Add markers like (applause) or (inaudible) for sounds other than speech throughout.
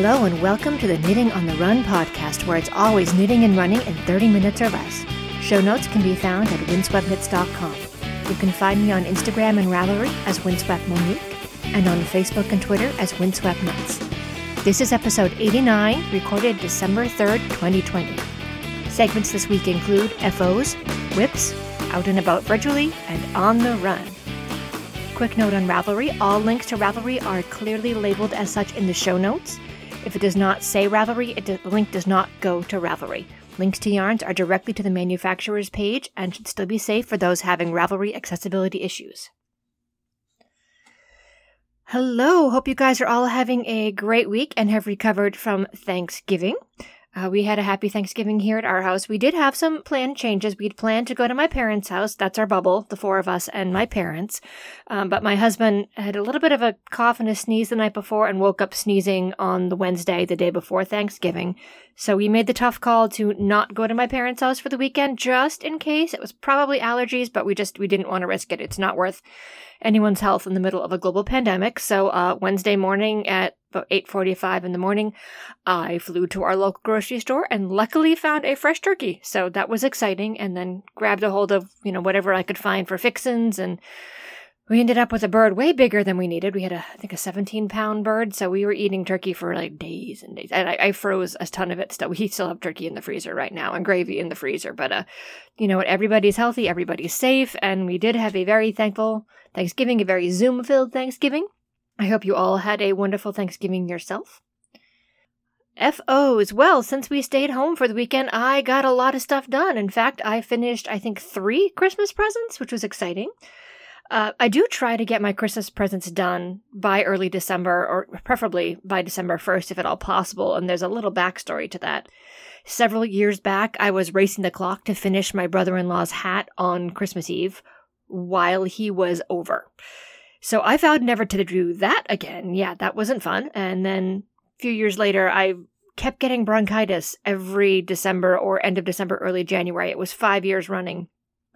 Hello, and welcome to the Knitting on the Run podcast, where it's always knitting and running in 30 minutes or less. Show notes can be found at windsweptknits.com. You can find me on Instagram and Ravelry as Windswept Monique, and on Facebook and Twitter as Windswept Knits. This is episode 89, recorded December 3rd, 2020. Segments this week include FOs, WIPs, out and about virtually, and on the run. Quick note on Ravelry all links to Ravelry are clearly labeled as such in the show notes. If it does not say Ravelry, it, the link does not go to Ravelry. Links to yarns are directly to the manufacturer's page and should still be safe for those having Ravelry accessibility issues. Hello, hope you guys are all having a great week and have recovered from Thanksgiving. Uh, we had a happy Thanksgiving here at our house. We did have some planned changes. We'd planned to go to my parents' house. That's our bubble, the four of us and my parents. Um, but my husband had a little bit of a cough and a sneeze the night before and woke up sneezing on the Wednesday, the day before Thanksgiving. So we made the tough call to not go to my parents' house for the weekend just in case. It was probably allergies, but we just we didn't want to risk it. It's not worth anyone's health in the middle of a global pandemic. So uh, Wednesday morning at about 8.45 in the morning, I flew to our local grocery store and luckily found a fresh turkey. So that was exciting and then grabbed a hold of, you know, whatever I could find for fixins and we ended up with a bird way bigger than we needed. We had a, I think, a 17 pound bird. So we were eating turkey for like days and days. And I, I, froze a ton of it still. We still have turkey in the freezer right now and gravy in the freezer. But, uh, you know what? Everybody's healthy. Everybody's safe. And we did have a very thankful Thanksgiving, a very Zoom filled Thanksgiving. I hope you all had a wonderful Thanksgiving yourself. FOs. Well, since we stayed home for the weekend, I got a lot of stuff done. In fact, I finished, I think, three Christmas presents, which was exciting. Uh, I do try to get my Christmas presents done by early December, or preferably by December 1st, if at all possible. And there's a little backstory to that. Several years back, I was racing the clock to finish my brother in law's hat on Christmas Eve while he was over. So I vowed never to do that again. Yeah, that wasn't fun. And then a few years later, I kept getting bronchitis every December or end of December, early January. It was five years running.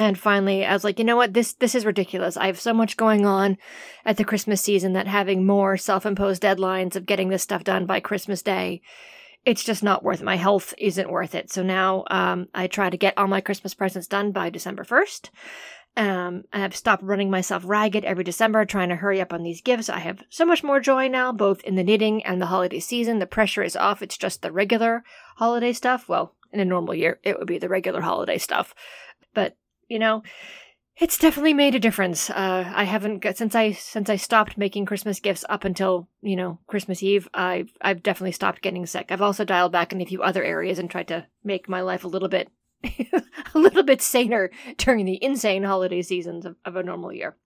And finally, I was like, you know what? This this is ridiculous. I have so much going on at the Christmas season that having more self-imposed deadlines of getting this stuff done by Christmas Day, it's just not worth it. My health isn't worth it. So now um, I try to get all my Christmas presents done by December first. Um, I've stopped running myself ragged every December trying to hurry up on these gifts. I have so much more joy now, both in the knitting and the holiday season. The pressure is off. It's just the regular holiday stuff. Well, in a normal year, it would be the regular holiday stuff. But you know, it's definitely made a difference. Uh, I haven't since I since I stopped making Christmas gifts up until you know Christmas Eve. I've I've definitely stopped getting sick. I've also dialed back in a few other areas and tried to make my life a little bit (laughs) a little bit saner during the insane holiday seasons of, of a normal year.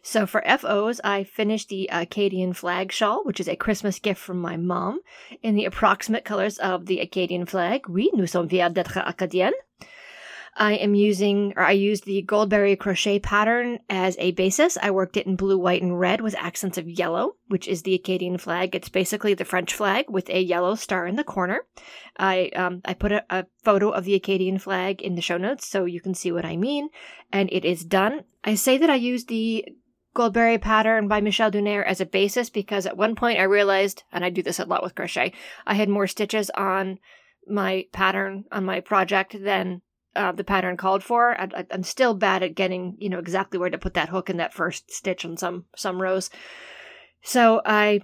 So for FOs, I finished the Acadian flag shawl, which is a Christmas gift from my mom, in the approximate colors of the Acadian flag. Oui, nous sommes fiers d'être acadiennes. I am using, or I used the Goldberry crochet pattern as a basis. I worked it in blue, white, and red with accents of yellow, which is the Acadian flag. It's basically the French flag with a yellow star in the corner. I um, I put a, a photo of the Acadian flag in the show notes so you can see what I mean, and it is done. I say that I used the Goldberry pattern by Michelle Dunaire as a basis because at one point I realized, and I do this a lot with crochet, I had more stitches on my pattern on my project than uh, the pattern called for. I, am still bad at getting you know exactly where to put that hook in that first stitch on some some rows. So I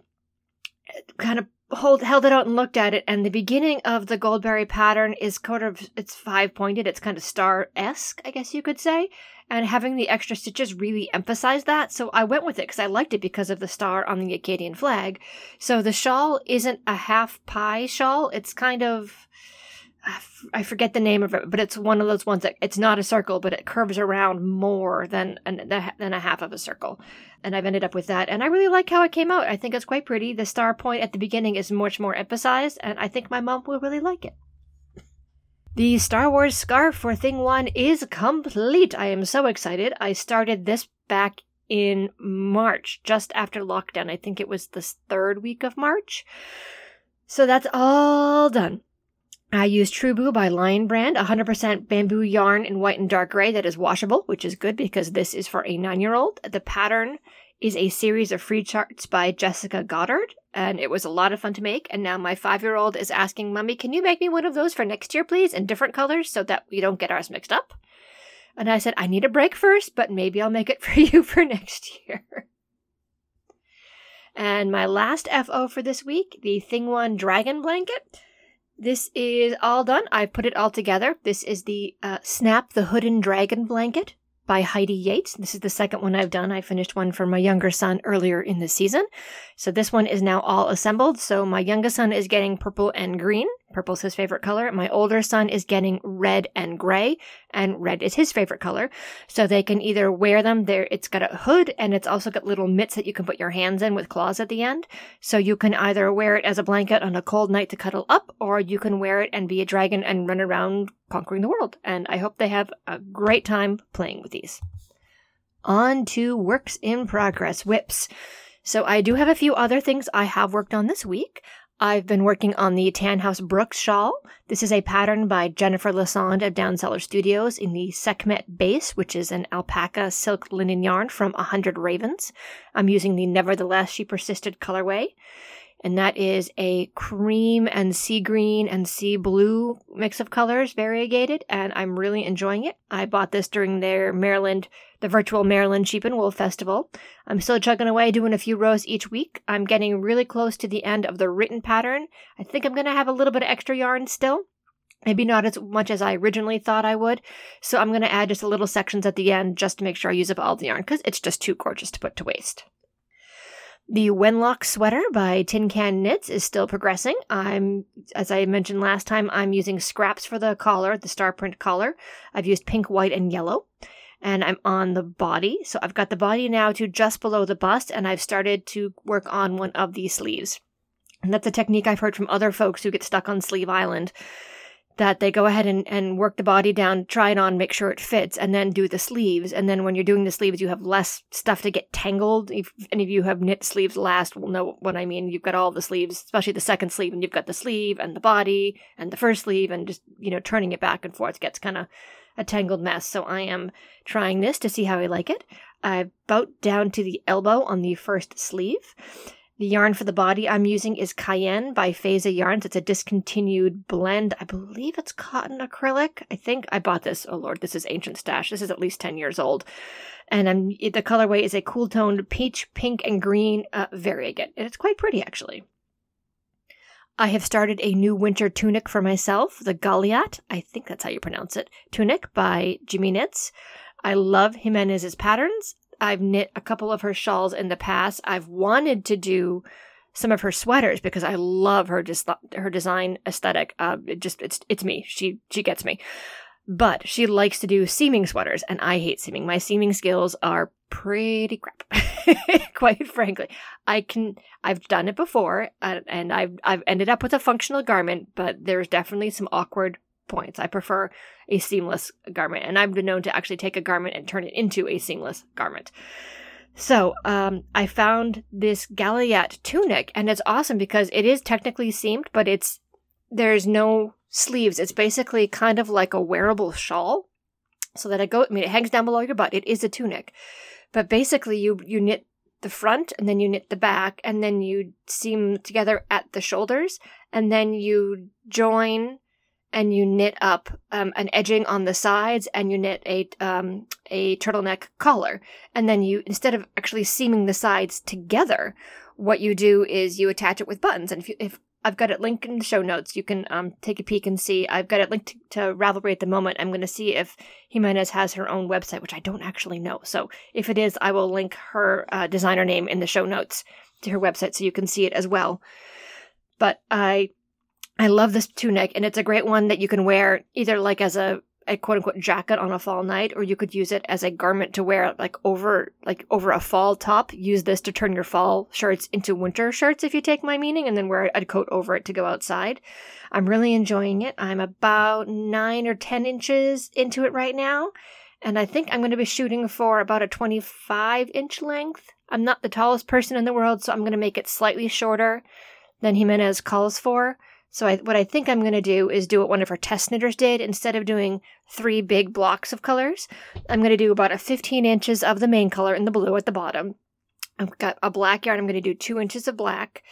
kind of hold held it out and looked at it, and the beginning of the Goldberry pattern is kind of it's five pointed. It's kind of star esque, I guess you could say. And having the extra stitches really emphasized that, so I went with it because I liked it because of the star on the Acadian flag. So the shawl isn't a half pi shawl; it's kind of I forget the name of it, but it's one of those ones that it's not a circle, but it curves around more than an, than a half of a circle. And I've ended up with that, and I really like how it came out. I think it's quite pretty. The star point at the beginning is much more emphasized, and I think my mom will really like it. The Star Wars scarf for Thing One is complete. I am so excited. I started this back in March, just after lockdown. I think it was the third week of March. So that's all done. I use Truboo by Lion Brand, 100% bamboo yarn in white and dark gray that is washable, which is good because this is for a nine year old. The pattern is a series of free charts by Jessica Goddard, and it was a lot of fun to make. And now my five year old is asking, Mummy, can you make me one of those for next year, please, in different colors so that we don't get ours mixed up? And I said, I need a break first, but maybe I'll make it (laughs) for you for next year. and my last FO for this week, the Thing One Dragon Blanket. This is all done. I put it all together. This is the uh, Snap the Hooded Dragon blanket by Heidi Yates. This is the second one I've done. I finished one for my younger son earlier in the season. So this one is now all assembled. So my youngest son is getting purple and green. Purple's his favorite color. My older son is getting red and gray, and red is his favorite color. So they can either wear them there. It's got a hood and it's also got little mitts that you can put your hands in with claws at the end. So you can either wear it as a blanket on a cold night to cuddle up, or you can wear it and be a dragon and run around conquering the world. And I hope they have a great time playing with these. On to works in progress WIPs. So I do have a few other things I have worked on this week. I've been working on the Tannhaus Brooks shawl. This is a pattern by Jennifer Lassonde of Down Cellar Studios in the Sekhmet base, which is an alpaca silk linen yarn from 100 Ravens. I'm using the Nevertheless She Persisted colorway and that is a cream and sea green and sea blue mix of colors, variegated, and I'm really enjoying it. I bought this during their Maryland, the virtual Maryland Sheep and Wool Festival. I'm still chugging away doing a few rows each week. I'm getting really close to the end of the written pattern. I think I'm going to have a little bit of extra yarn still. Maybe not as much as I originally thought I would. So I'm going to add just a little sections at the end just to make sure I use up all the yarn because it's just too gorgeous to put to waste. The Wenlock sweater by Tin Can Knits is still progressing. I'm, as I mentioned last time, I'm using scraps for the collar, the star print collar. I've used pink, white, and yellow. And I'm on the body. So I've got the body now to just below the bust, and I've started to work on one of these sleeves. And that's a technique I've heard from other folks who get stuck on Sleeve Island that they go ahead and, and work the body down, try it on, make sure it fits, and then do the sleeves. And then when you're doing the sleeves, you have less stuff to get tangled. If any of you have knit sleeves last will know what I mean. You've got all the sleeves, especially the second sleeve, and you've got the sleeve and the body and the first sleeve, and just, you know, turning it back and forth gets kind of a tangled mess. So I am trying this to see how I like it. I about down to the elbow on the first sleeve. The yarn for the body I'm using is Cayenne by Faisa Yarns. It's a discontinued blend. I believe it's cotton acrylic. I think I bought this. Oh lord, this is ancient stash. This is at least 10 years old. And I'm, the colorway is a cool toned peach, pink, and green uh, variegate. It's quite pretty actually. I have started a new winter tunic for myself, the Galiat, I think that's how you pronounce it, tunic by Jimmy Knits. I love Jimenez's patterns I've knit a couple of her shawls in the past. I've wanted to do some of her sweaters because I love her just her design aesthetic. Uh, it just it's it's me. She she gets me. But she likes to do seaming sweaters, and I hate seaming. My seaming skills are pretty crap, (laughs) quite frankly. I can I've done it before, and I've I've ended up with a functional garment, but there's definitely some awkward points. I prefer a seamless garment, and I've been known to actually take a garment and turn it into a seamless garment. So, um, I found this Galiat tunic, and it's awesome because it is technically seamed, but it's there's no sleeves. It's basically kind of like a wearable shawl, so that it go. I mean, it hangs down below your butt. It is a tunic, but basically, you you knit the front, and then you knit the back, and then you seam together at the shoulders, and then you join and you knit up um, an edging on the sides and you knit a um, a turtleneck collar and then you instead of actually seaming the sides together what you do is you attach it with buttons and if, you, if I've got it linked in the show notes. You can um, take a peek and see. I've got it linked to, to Ravelry at the moment. I'm going to see if Jimenez has her own website, which I don't actually know. So if it is, I will link her uh, designer name in the show notes to her website so you can see it as well. But I I love this tunic, and it's a great one that you can wear either like as a, a quote unquote jacket on a fall night, or you could use it as a garment to wear like over like over a fall top. Use this to turn your fall shirts into winter shirts if you take my meaning, and then wear a coat over it to go outside. I'm really enjoying it. I'm about nine or ten inches into it right now, and I think I'm going to be shooting for about a 25 inch length. I'm not the tallest person in the world, so I'm going to make it slightly shorter than Jimenez calls for So I, what I think I'm going to do is do what one of her test knitters did. Instead of doing three big blocks of colors, I'm going to do about a 15 inches of the main color in the blue at the bottom. I've got a black yarn. I'm going to do two inches of black.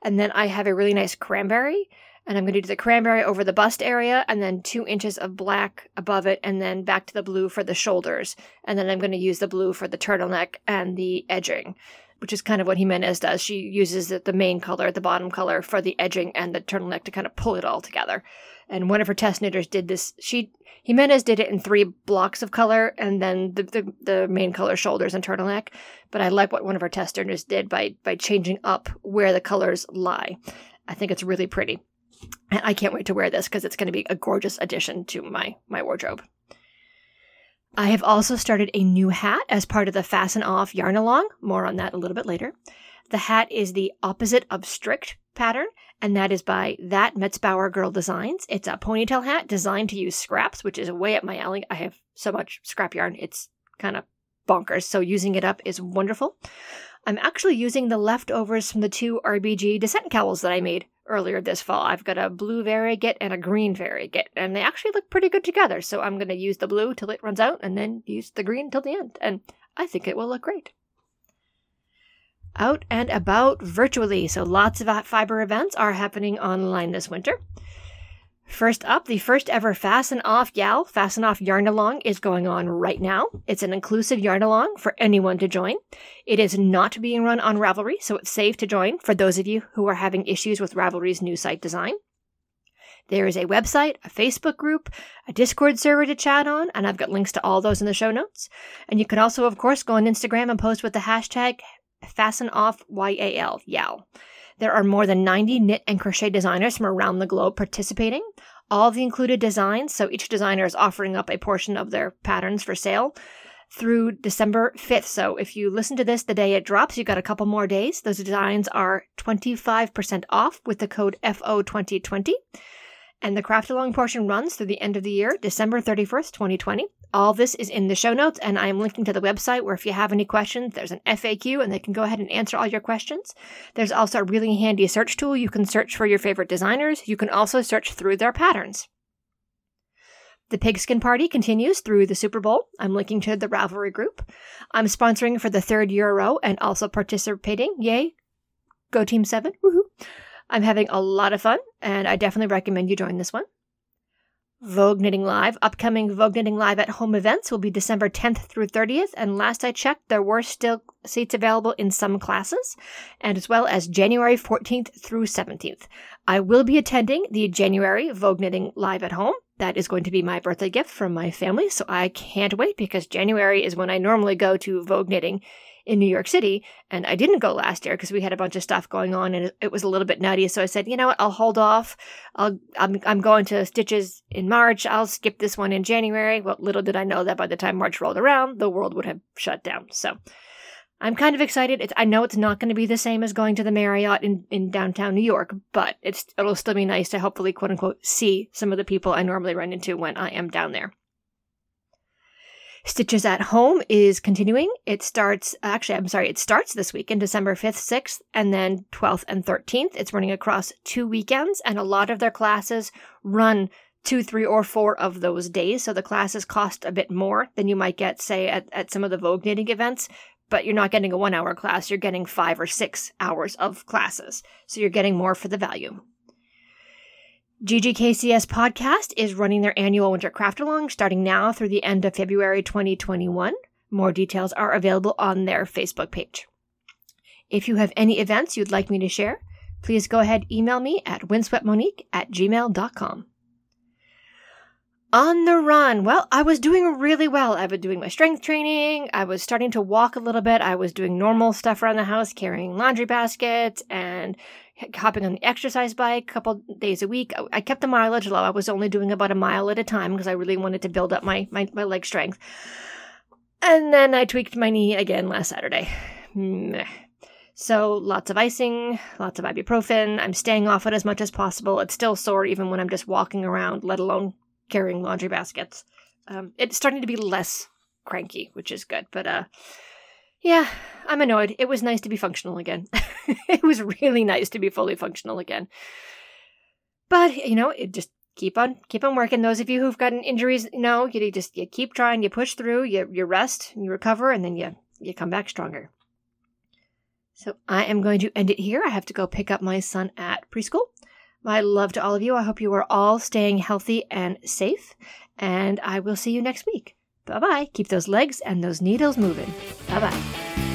And then I have a really nice cranberry. And I'm going to do the cranberry over the bust area and then two inches of black above it and then back to the blue for the shoulders. And then I'm going to use the blue for the turtleneck and the edging which is kind of what Jimenez does. She uses the, the main color, the bottom color, for the edging and the turtleneck to kind of pull it all together. And one of her test knitters did this. She Jimenez did it in three blocks of color, and then the, the, the main color shoulders and turtleneck. But I like what one of her test knitters did by by changing up where the colors lie. I think it's really pretty. And I can't wait to wear this because it's going to be a gorgeous addition to my my wardrobe. I have also started a new hat as part of the Fasten Off Yarn Along. More on that a little bit later. The hat is the opposite of strict pattern, and that is by That Metzbauer Girl Designs. It's a ponytail hat designed to use scraps, which is way up my alley. I have so much scrap yarn, it's kind of bonkers. So using it up is wonderful. I'm actually using the leftovers from the two RBG dissent cowls that I made earlier this fall. I've got a blue variegated and a green variegated, and they actually look pretty good together. So I'm going to use the blue till it runs out and then use the green till the end. And I think it will look great. Out and about virtually. So lots of fiber events are happening online this winter. First up, the first ever Fasten Off YAL, Fasten Off Yarn Along, is going on right now. It's an inclusive yarn along for anyone to join. It is not being run on Ravelry, so it's safe to join for those of you who are having issues with Ravelry's new site design. There is a website, a Facebook group, a Discord server to chat on, and I've got links to all those in the show notes. And you can also, of course, go on Instagram and post with the hashtag FastenOffYAL, YAL. There are more than 90 knit and crochet designers from around the globe participating. All the included designs, so each designer is offering up a portion of their patterns for sale through December 5th. So if you listen to this the day it drops, you've got a couple more days. Those designs are 25% off with the code FO2020. And the craft along portion runs through the end of the year, December 31st, 2020. All this is in the show notes, and I'm linking to the website where if you have any questions, there's an FAQ and they can go ahead and answer all your questions. There's also a really handy search tool. You can search for your favorite designers. You can also search through their patterns. The pigskin party continues through the Super Bowl. I'm linking to the Ravelry group. I'm sponsoring for the third year in a row and also participating. Yay! Go Team 7. Woohoo! I'm having a lot of fun, and I definitely recommend you join this one. Vogue Knitting Live. Upcoming Vogue Knitting Live at home events will be December 10th through 30th, and last I checked, there were still seats available in some classes, and as well as January 14th through 17th. I will be attending the January Vogue Knitting Live at home. That is going to be my birthday gift from my family, so I can't wait because January is when I normally go to Vogue Knitting in New York City. And I didn't go last year because we had a bunch of stuff going on and it, was a little bit nutty. So I said, you know what, I'll hold off. I'll, I'm, I'm going to Stitches in March. I'll skip this one in January. Well, little did I know that by the time March rolled around, the world would have shut down. So I'm kind of excited. It's, I know it's not going to be the same as going to the Marriott in, in downtown New York, but it's it'll still be nice to hopefully quote unquote see some of the people I normally run into when I am down there. Stitches at Home is continuing. It starts, actually, I'm sorry, it starts this week in December 5th, 6th, and then 12th and 13th. It's running across two weekends, and a lot of their classes run two, three, or four of those days. So the classes cost a bit more than you might get, say, at, at some of the Vogue knitting events. But you're not getting a one hour class, you're getting five or six hours of classes. So you're getting more for the value. GGKCS podcast is running their annual winter craft along starting now through the end of February 2021. More details are available on their Facebook page. If you have any events you'd like me to share, please go ahead email me at windsweptmonique at gmail.com. On the run. Well, I was doing really well. I was doing my strength training. I was starting to walk a little bit. I was doing normal stuff around the house, carrying laundry baskets and hopping on the exercise bike a couple days a week. I kept the mileage low. I was only doing about a mile at a time because I really wanted to build up my, my, my leg strength. And then I tweaked my knee again last Saturday. So lots of icing, lots of ibuprofen. I'm staying off it as much as possible. It's still sore even when I'm just walking around, let alone carrying laundry baskets. Um, it's starting to be less cranky, which is good. But uh, yeah, I'm annoyed. It was nice to be functional again. (laughs) it was really nice to be fully functional again. But you know, it just keep on keep on working. Those of you who've gotten injuries, know, you just you keep trying, you push through, you you rest, you recover, and then you you come back stronger. So I am going to end it here. I have to go pick up my son at preschool. My love to all of you. I hope you are all staying healthy and safe, and I will see you next week. Bye bye. Keep those legs and those needles moving. Bye bye.